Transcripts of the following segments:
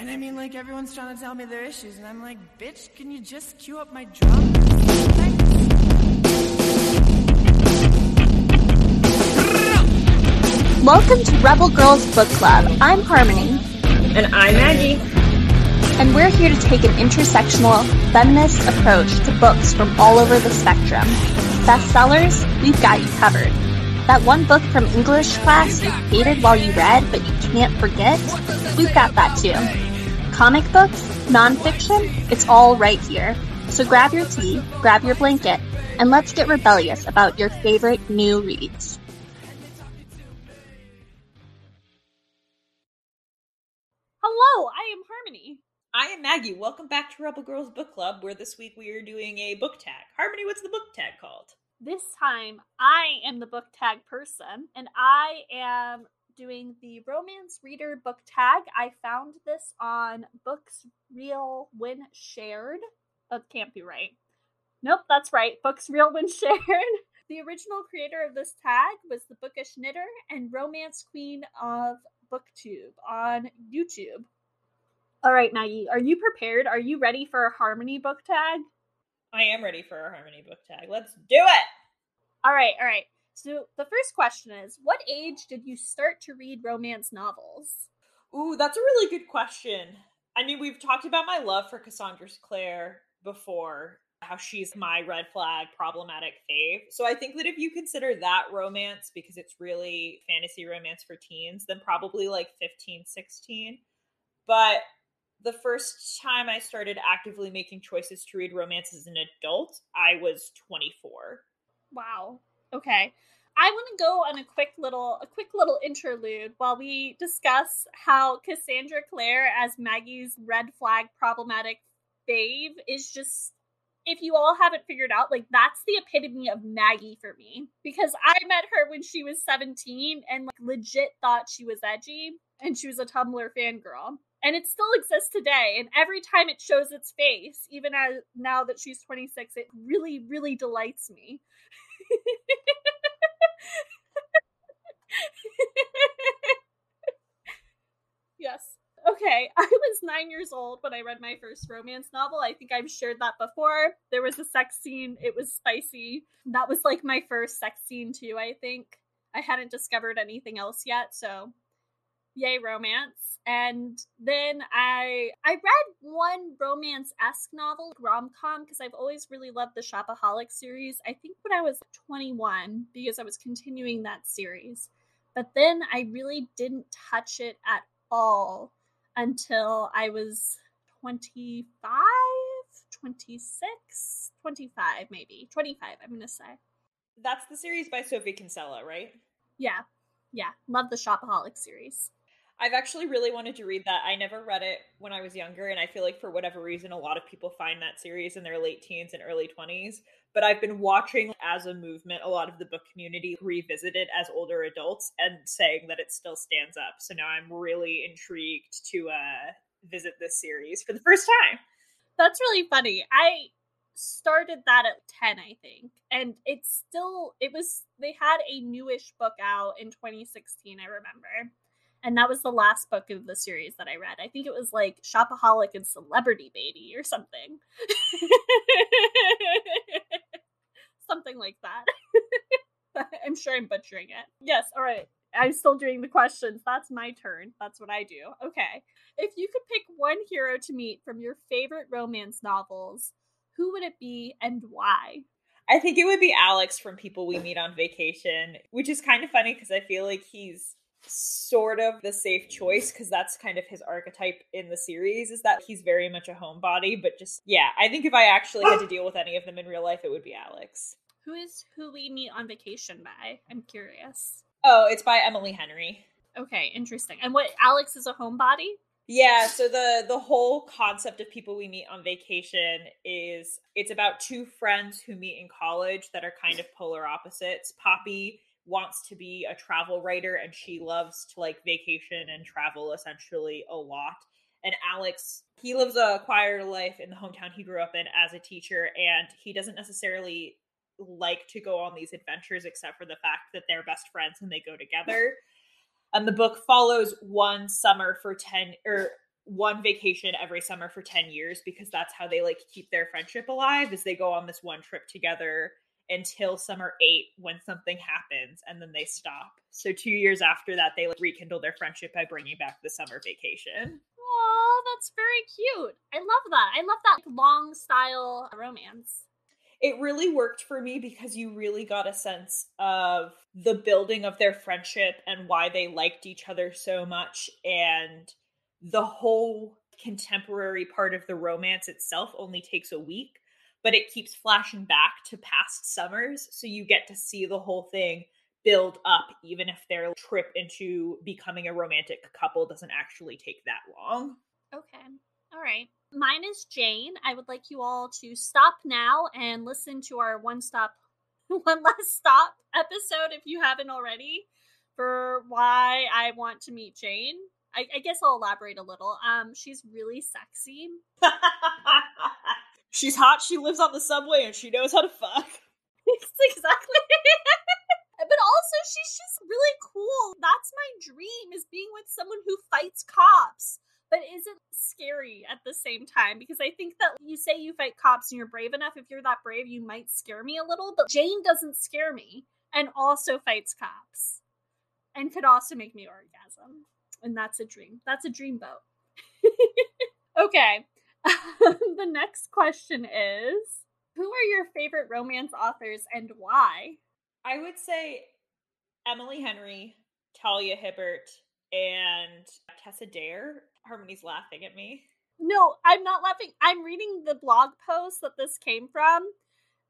And I mean, like, everyone's trying to tell me their issues, and I'm like, bitch, can you just cue up my drum? Welcome to Rebel Girls Book Club. I'm Harmony. And I'm Maggie. And we're here to take an intersectional, feminist approach to books from all over the spectrum. Bestsellers, we've got you covered. That one book from English class you hated while you read, but you can't forget, we've got that too. Comic books, nonfiction, it's all right here. So grab your tea, grab your blanket, and let's get rebellious about your favorite new reads. Hello, I am Harmony. I am Maggie. Welcome back to Rebel Girls Book Club, where this week we are doing a book tag. Harmony, what's the book tag called? This time I am the book tag person, and I am doing the romance reader book tag. I found this on Books Real When Shared. That can't be right. Nope, that's right. Books Real When Shared. The original creator of this tag was the Bookish Knitter and Romance Queen of BookTube on YouTube. All right, Maggie, are you prepared? Are you ready for a Harmony book tag? I am ready for a Harmony book tag. Let's do it! All right, all right. So the first question is What age did you start to read romance novels? Ooh, that's a really good question. I mean, we've talked about my love for Cassandra Clare before, how she's my red flag problematic fave. So I think that if you consider that romance because it's really fantasy romance for teens, then probably like 15, 16. But the first time I started actively making choices to read romance as an adult, I was 24. Wow. Okay. I want to go on a quick little a quick little interlude while we discuss how Cassandra Clare as Maggie's red flag problematic fave is just if you all haven't figured out, like that's the epitome of Maggie for me. Because I met her when she was 17 and like legit thought she was edgy and she was a Tumblr fangirl. And it still exists today. And every time it shows its face, even as now that she's 26, it really, really delights me. yes. Okay, I was nine years old when I read my first romance novel. I think I've shared that before. There was a sex scene, it was spicy. That was like my first sex scene, too, I think. I hadn't discovered anything else yet, so yay, romance. And then I I read one romance esque novel, rom com, because I've always really loved the Shopaholic series. I think when I was 21, because I was continuing that series. But then I really didn't touch it at all until I was 25, 26, 25, maybe. 25, I'm going to say. That's the series by Sophie Kinsella, right? Yeah. Yeah. Love the Shopaholic series. I've actually really wanted to read that. I never read it when I was younger, and I feel like for whatever reason, a lot of people find that series in their late teens and early 20s. But I've been watching as a movement a lot of the book community revisit it as older adults and saying that it still stands up. So now I'm really intrigued to uh, visit this series for the first time. That's really funny. I started that at 10 i think and it's still it was they had a newish book out in 2016 i remember and that was the last book of the series that I read. I think it was like Shopaholic and Celebrity Baby or something. something like that. I'm sure I'm butchering it. Yes, all right. I'm still doing the questions. That's my turn. That's what I do. Okay. If you could pick one hero to meet from your favorite romance novels, who would it be and why? I think it would be Alex from People We Meet on Vacation, which is kind of funny because I feel like he's sort of the safe choice because that's kind of his archetype in the series is that he's very much a homebody but just yeah i think if i actually had to deal with any of them in real life it would be alex. Who is who we meet on vacation by? I'm curious. Oh it's by emily henry. Okay interesting. And what alex is a homebody? Yeah so the the whole concept of people we meet on vacation is it's about two friends who meet in college that are kind of polar opposites. Poppy wants to be a travel writer and she loves to like vacation and travel essentially a lot. And Alex, he lives a quieter life in the hometown he grew up in as a teacher, and he doesn't necessarily like to go on these adventures except for the fact that they're best friends and they go together. And the book follows one summer for 10 or one vacation every summer for 10 years because that's how they like keep their friendship alive is they go on this one trip together until summer 8 when something happens and then they stop. So 2 years after that they like rekindle their friendship by bringing back the summer vacation. Oh, that's very cute. I love that. I love that long style romance. It really worked for me because you really got a sense of the building of their friendship and why they liked each other so much and the whole contemporary part of the romance itself only takes a week but it keeps flashing back to past summers so you get to see the whole thing build up even if their trip into becoming a romantic couple doesn't actually take that long. Okay. All right. Mine is jane. I would like you all to stop now and listen to our one stop one last stop episode if you haven't already for why i want to meet jane. I, I guess I'll elaborate a little. Um, she's really sexy. she's hot. She lives on the subway, and she knows how to fuck. exactly. but also, she's just really cool. That's my dream: is being with someone who fights cops but isn't scary at the same time because I think that you say you fight cops and you're brave enough. If you're that brave, you might scare me a little, but Jane doesn't scare me and also fights cops and could also make me orgasm and that's a dream. That's a dream boat. okay. the next question is Who are your favorite romance authors and why? I would say Emily Henry, Talia Hibbert, and Tessa Dare. Harmony's laughing at me. No, I'm not laughing. I'm reading the blog post that this came from,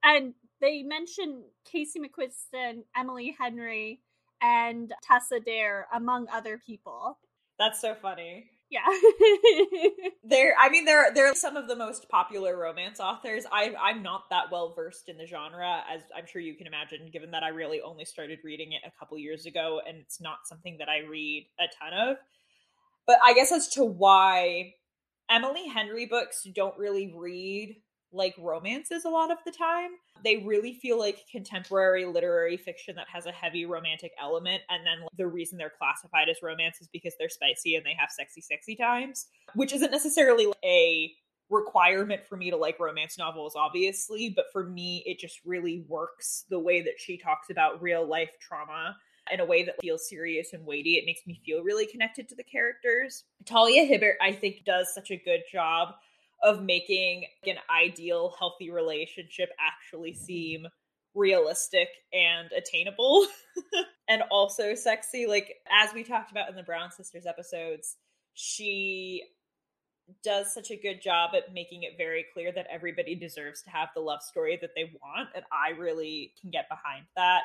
and they mention Casey McQuiston, Emily Henry, and Tessa Dare, among other people. That's so funny. Yeah. they're I mean they're they're some of the most popular romance authors. I I'm not that well versed in the genre as I'm sure you can imagine given that I really only started reading it a couple years ago and it's not something that I read a ton of. But I guess as to why Emily Henry books don't really read like romances a lot of the time. They really feel like contemporary literary fiction that has a heavy romantic element. And then the reason they're classified as romance is because they're spicy and they have sexy, sexy times, which isn't necessarily a requirement for me to like romance novels, obviously. But for me, it just really works the way that she talks about real life trauma in a way that feels serious and weighty. It makes me feel really connected to the characters. Talia Hibbert, I think, does such a good job of making an ideal healthy relationship actually mm-hmm. seem realistic and attainable. And also sexy like as we talked about in the brown sisters episodes she does such a good job at making it very clear that everybody deserves to have the love story that they want and i really can get behind that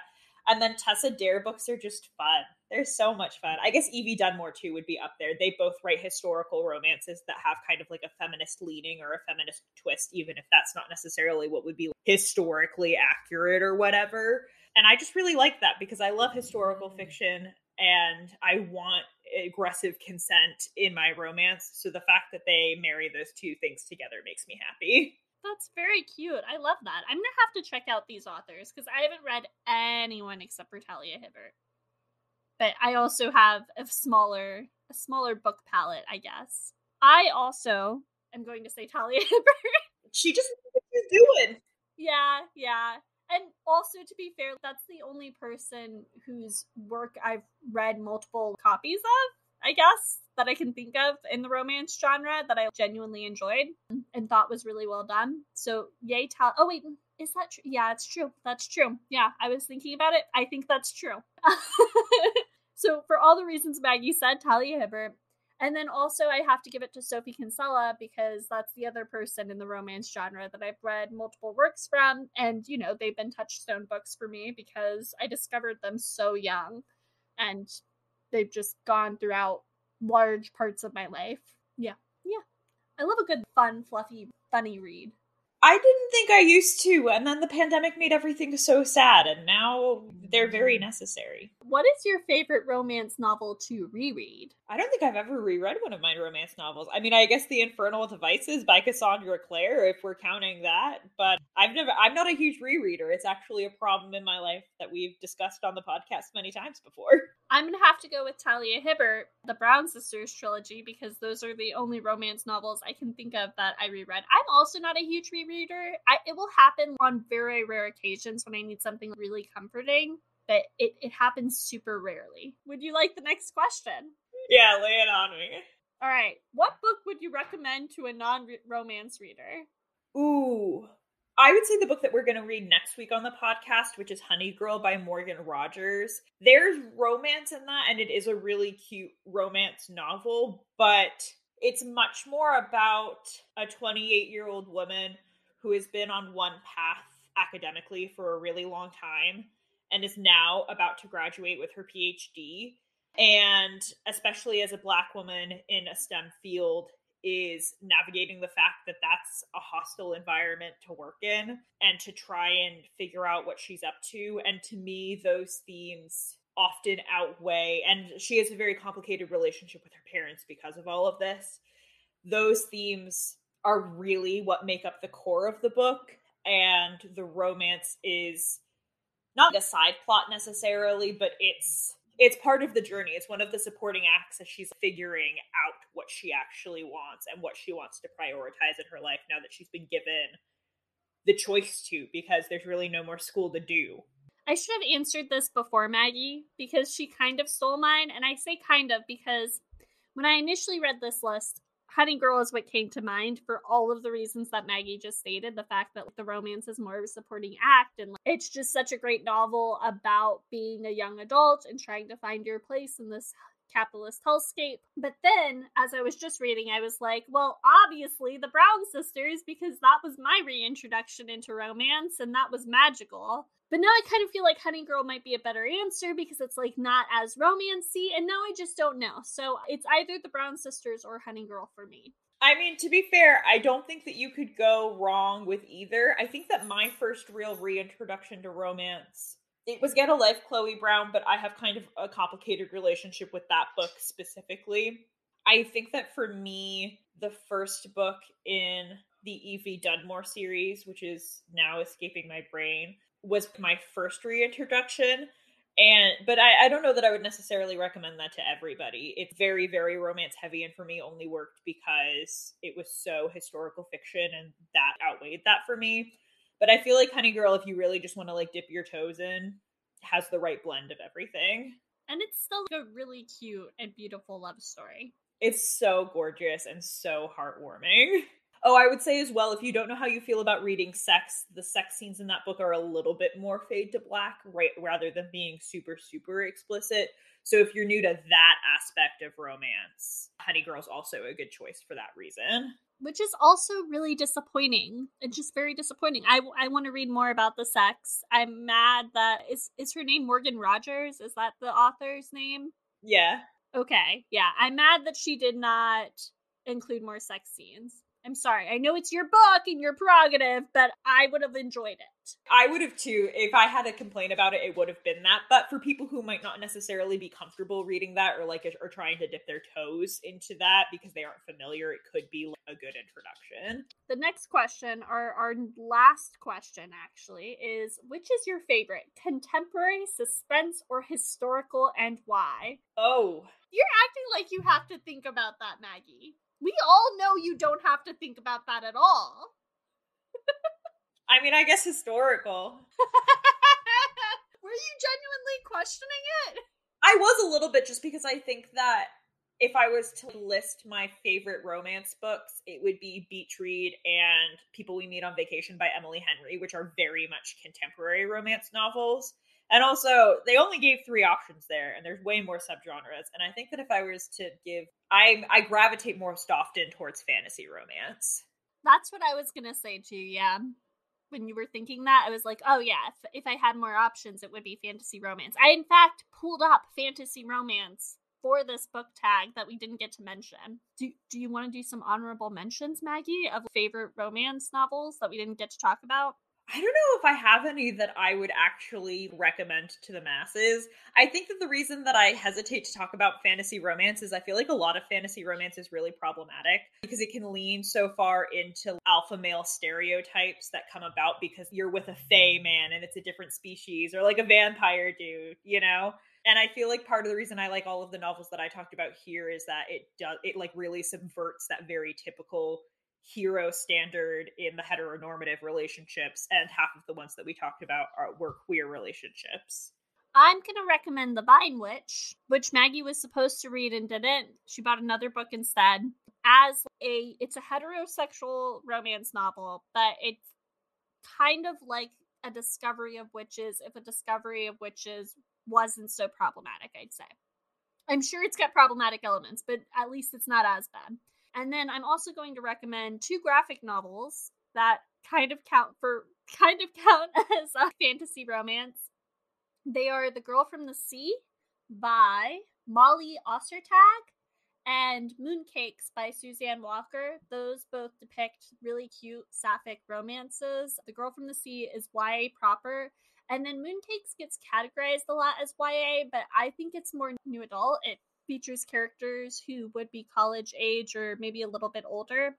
and then Tessa Dare books are just fun. They're so much fun. I guess Evie Dunmore too would be up there. They both write historical romances that have kind of like a feminist leaning or a feminist twist, even if that's not necessarily what would be historically accurate or whatever. And I just really like that because I love historical fiction and I want aggressive consent in my romance. So the fact that they marry those two things together makes me happy. That's very cute. I love that. I'm gonna have to check out these authors because I haven't read anyone except for Talia Hibbert. But I also have a smaller a smaller book palette, I guess. I also am going to say Talia Hibbert. she just what she's doing. Yeah, yeah. And also to be fair, that's the only person whose work I've read multiple copies of, I guess that I can think of in the romance genre that I genuinely enjoyed and thought was really well done. So yay, Tal. Oh wait, is that true? Yeah, it's true. That's true. Yeah, I was thinking about it. I think that's true. so for all the reasons Maggie said, Talia Hibbert. And then also I have to give it to Sophie Kinsella because that's the other person in the romance genre that I've read multiple works from. And, you know, they've been touchstone books for me because I discovered them so young. And they've just gone throughout large parts of my life. Yeah. Yeah. I love a good, fun, fluffy, funny read. I didn't think I used to, and then the pandemic made everything so sad, and now they're very mm-hmm. necessary. What is your favorite romance novel to reread? I don't think I've ever reread one of my romance novels. I mean, I guess The Infernal Devices by Cassandra Clare, if we're counting that, but I've never, I'm not a huge rereader. It's actually a problem in my life that we've discussed on the podcast many times before. I'm gonna have to go with Talia Hibbert, the Brown Sisters trilogy, because those are the only romance novels I can think of that I reread. I'm also not a huge rereader. I, it will happen on very rare occasions when I need something really comforting, but it, it happens super rarely. Would you like the next question? Yeah, lay it on me. All right. What book would you recommend to a non romance reader? Ooh. I would say the book that we're going to read next week on the podcast, which is Honey Girl by Morgan Rogers. There's romance in that, and it is a really cute romance novel, but it's much more about a 28 year old woman who has been on one path academically for a really long time and is now about to graduate with her PhD. And especially as a Black woman in a STEM field, is navigating the fact that that's a hostile environment to work in and to try and figure out what she's up to. And to me, those themes often outweigh, and she has a very complicated relationship with her parents because of all of this. Those themes are really what make up the core of the book, and the romance is not a side plot necessarily, but it's it's part of the journey. It's one of the supporting acts as she's figuring out what she actually wants and what she wants to prioritize in her life now that she's been given the choice to because there's really no more school to do. I should have answered this before Maggie because she kind of stole mine. And I say kind of because when I initially read this list, Honey Girl is what came to mind for all of the reasons that Maggie just stated. The fact that the romance is more of a supporting act, and it's just such a great novel about being a young adult and trying to find your place in this capitalist hellscape. But then, as I was just reading, I was like, well, obviously the Brown sisters, because that was my reintroduction into romance and that was magical. But now I kind of feel like Honey Girl might be a better answer because it's like not as romancy, and now I just don't know. So it's either the Brown sisters or Honey Girl for me. I mean, to be fair, I don't think that you could go wrong with either. I think that my first real reintroduction to romance it was Get a Life, Chloe Brown, but I have kind of a complicated relationship with that book specifically. I think that for me, the first book in the Evie Dunmore series, which is now escaping my brain, was my first reintroduction. And but I, I don't know that I would necessarily recommend that to everybody. It's very, very romance heavy and for me only worked because it was so historical fiction and that outweighed that for me. But I feel like Honey Girl, if you really just want to like dip your toes in, has the right blend of everything. And it's still a really cute and beautiful love story. It's so gorgeous and so heartwarming. Oh, I would say as well, if you don't know how you feel about reading sex, the sex scenes in that book are a little bit more fade to black, right, rather than being super, super explicit. So if you're new to that aspect of romance, Honey Girl's also a good choice for that reason which is also really disappointing. It's just very disappointing. I, I want to read more about the sex. I'm mad that is is her name Morgan Rogers? Is that the author's name? Yeah. Okay. Yeah. I'm mad that she did not include more sex scenes. I'm sorry. I know it's your book and your prerogative, but I would have enjoyed it. I would have too. If I had a complaint about it, it would have been that. But for people who might not necessarily be comfortable reading that or like or trying to dip their toes into that because they aren't familiar, it could be a good introduction. The next question, our our last question actually, is which is your favorite? Contemporary, suspense, or historical and why? Oh. You're acting like you have to think about that, Maggie. We all know you don't have to think about that at all. I mean, I guess historical. Were you genuinely questioning it? I was a little bit just because I think that if I was to list my favorite romance books, it would be Beach Read and People We Meet on Vacation by Emily Henry, which are very much contemporary romance novels. And also, they only gave three options there, and there's way more subgenres. And I think that if I was to give, I I gravitate most often towards fantasy romance. That's what I was gonna say too. Yeah, when you were thinking that, I was like, oh yeah, if, if I had more options, it would be fantasy romance. I in fact pulled up fantasy romance for this book tag that we didn't get to mention. Do do you want to do some honorable mentions, Maggie, of favorite romance novels that we didn't get to talk about? I don't know if I have any that I would actually recommend to the masses. I think that the reason that I hesitate to talk about fantasy romance is I feel like a lot of fantasy romance is really problematic because it can lean so far into alpha male stereotypes that come about because you're with a fae man and it's a different species or like a vampire dude, you know? And I feel like part of the reason I like all of the novels that I talked about here is that it does it like really subverts that very typical hero standard in the heteronormative relationships and half of the ones that we talked about are were queer relationships. I'm gonna recommend The Vine Witch, which Maggie was supposed to read and didn't. She bought another book instead. As a it's a heterosexual romance novel, but it's kind of like a discovery of witches if a discovery of witches wasn't so problematic, I'd say. I'm sure it's got problematic elements, but at least it's not as bad. And then I'm also going to recommend two graphic novels that kind of count for kind of count as a fantasy romance. They are The Girl from the Sea by Molly Ostertag and Mooncakes by Suzanne Walker. Those both depict really cute sapphic romances. The Girl from the Sea is YA proper, and then Mooncakes gets categorized a lot as YA, but I think it's more new adult. It features characters who would be college age or maybe a little bit older,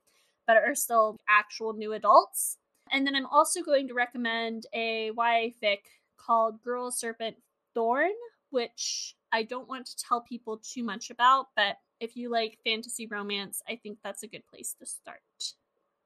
but are still actual new adults. And then I'm also going to recommend a YA fic called Girl Serpent Thorn, which I don't want to tell people too much about, but if you like fantasy romance, I think that's a good place to start.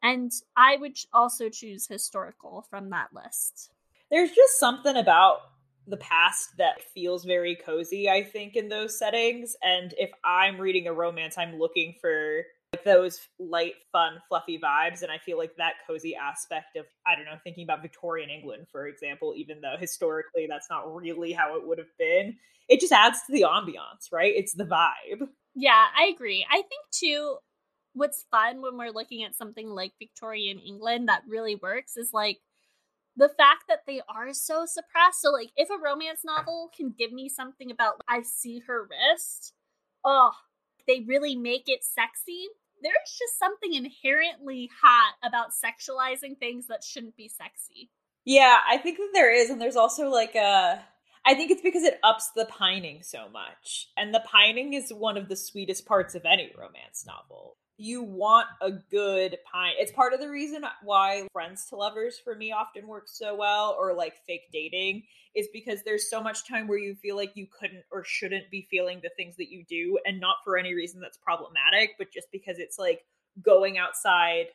And I would also choose historical from that list. There's just something about the past that feels very cozy, I think, in those settings. And if I'm reading a romance, I'm looking for like those light, fun, fluffy vibes. And I feel like that cozy aspect of, I don't know, thinking about Victorian England, for example, even though historically that's not really how it would have been, it just adds to the ambiance, right? It's the vibe. Yeah, I agree. I think too, what's fun when we're looking at something like Victorian England that really works is like the fact that they are so suppressed. So, like, if a romance novel can give me something about I see her wrist, oh, they really make it sexy. There's just something inherently hot about sexualizing things that shouldn't be sexy. Yeah, I think that there is, and there's also like a. I think it's because it ups the pining so much. And the pining is one of the sweetest parts of any romance novel you want a good pine. It's part of the reason why friends to lovers for me often works so well, or like fake dating, is because there's so much time where you feel like you couldn't or shouldn't be feeling the things that you do, and not for any reason that's problematic, but just because it's like going outside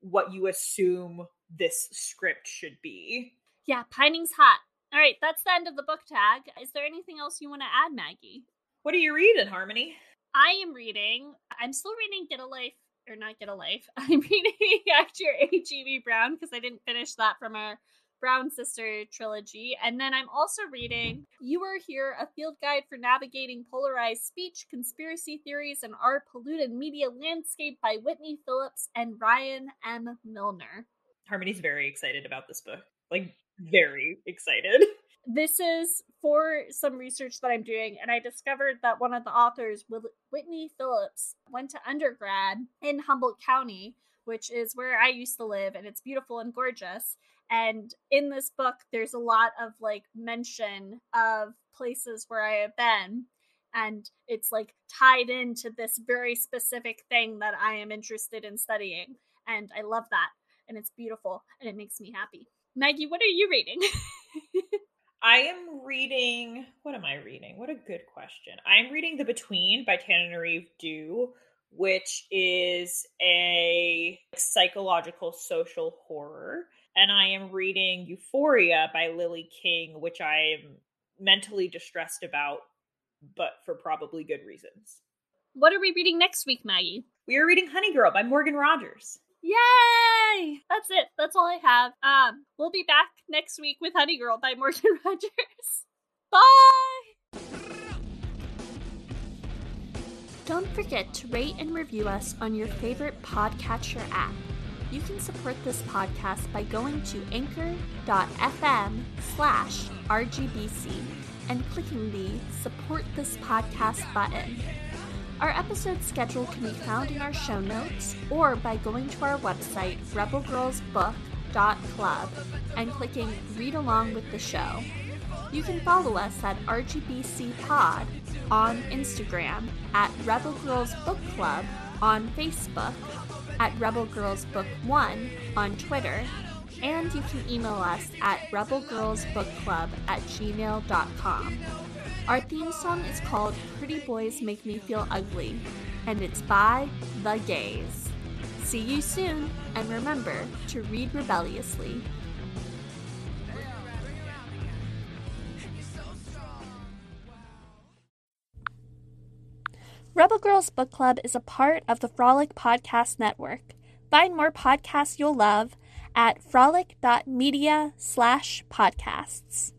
what you assume this script should be. Yeah, pining's hot. All right, that's the end of the book tag. Is there anything else you want to add, Maggie? What are you reading, Harmony? I am reading. I'm still reading Get a Life or not Get a Life. I'm reading Actor H.E.B. Brown because I didn't finish that from our Brown Sister trilogy. And then I'm also reading You Are Here, a field guide for navigating polarized speech, conspiracy theories, and our polluted media landscape by Whitney Phillips and Ryan M. Milner. Harmony's very excited about this book. Like, very excited. this is for some research that I'm doing, and I discovered that one of the authors, Whitney Phillips, went to undergrad in Humboldt County, which is where I used to live, and it's beautiful and gorgeous. And in this book, there's a lot of like mention of places where I have been. And it's like tied into this very specific thing that I am interested in studying. And I love that. And it's beautiful and it makes me happy. Maggie, what are you reading? I am reading. What am I reading? What a good question. I'm reading The Between by Tananarive Due, which is a psychological social horror. And I am reading Euphoria by Lily King, which I am mentally distressed about, but for probably good reasons. What are we reading next week, Maggie? We are reading Honey Girl by Morgan Rogers. Yay! That's it. That's all I have. Um, we'll be back next week with Honey Girl by Morgan Rogers. Bye! Don't forget to rate and review us on your favorite podcatcher app. You can support this podcast by going to anchor.fm slash RGBC and clicking the Support This Podcast button. Our episode schedule can be found in our show notes or by going to our website, rebelgirlsbook.club, and clicking Read Along with the Show. You can follow us at RGBC Pod on Instagram, at Rebel Girls Book Club on Facebook, at Rebel Girls Book 1 on Twitter, and you can email us at rebelgirlsbookclub at gmail.com. Our theme song is called Pretty Boys Make Me Feel Ugly, and it's by The Gays. See you soon, and remember to read rebelliously. Rebel Girls Book Club is a part of the Frolic Podcast Network. Find more podcasts you'll love at frolic.media slash podcasts.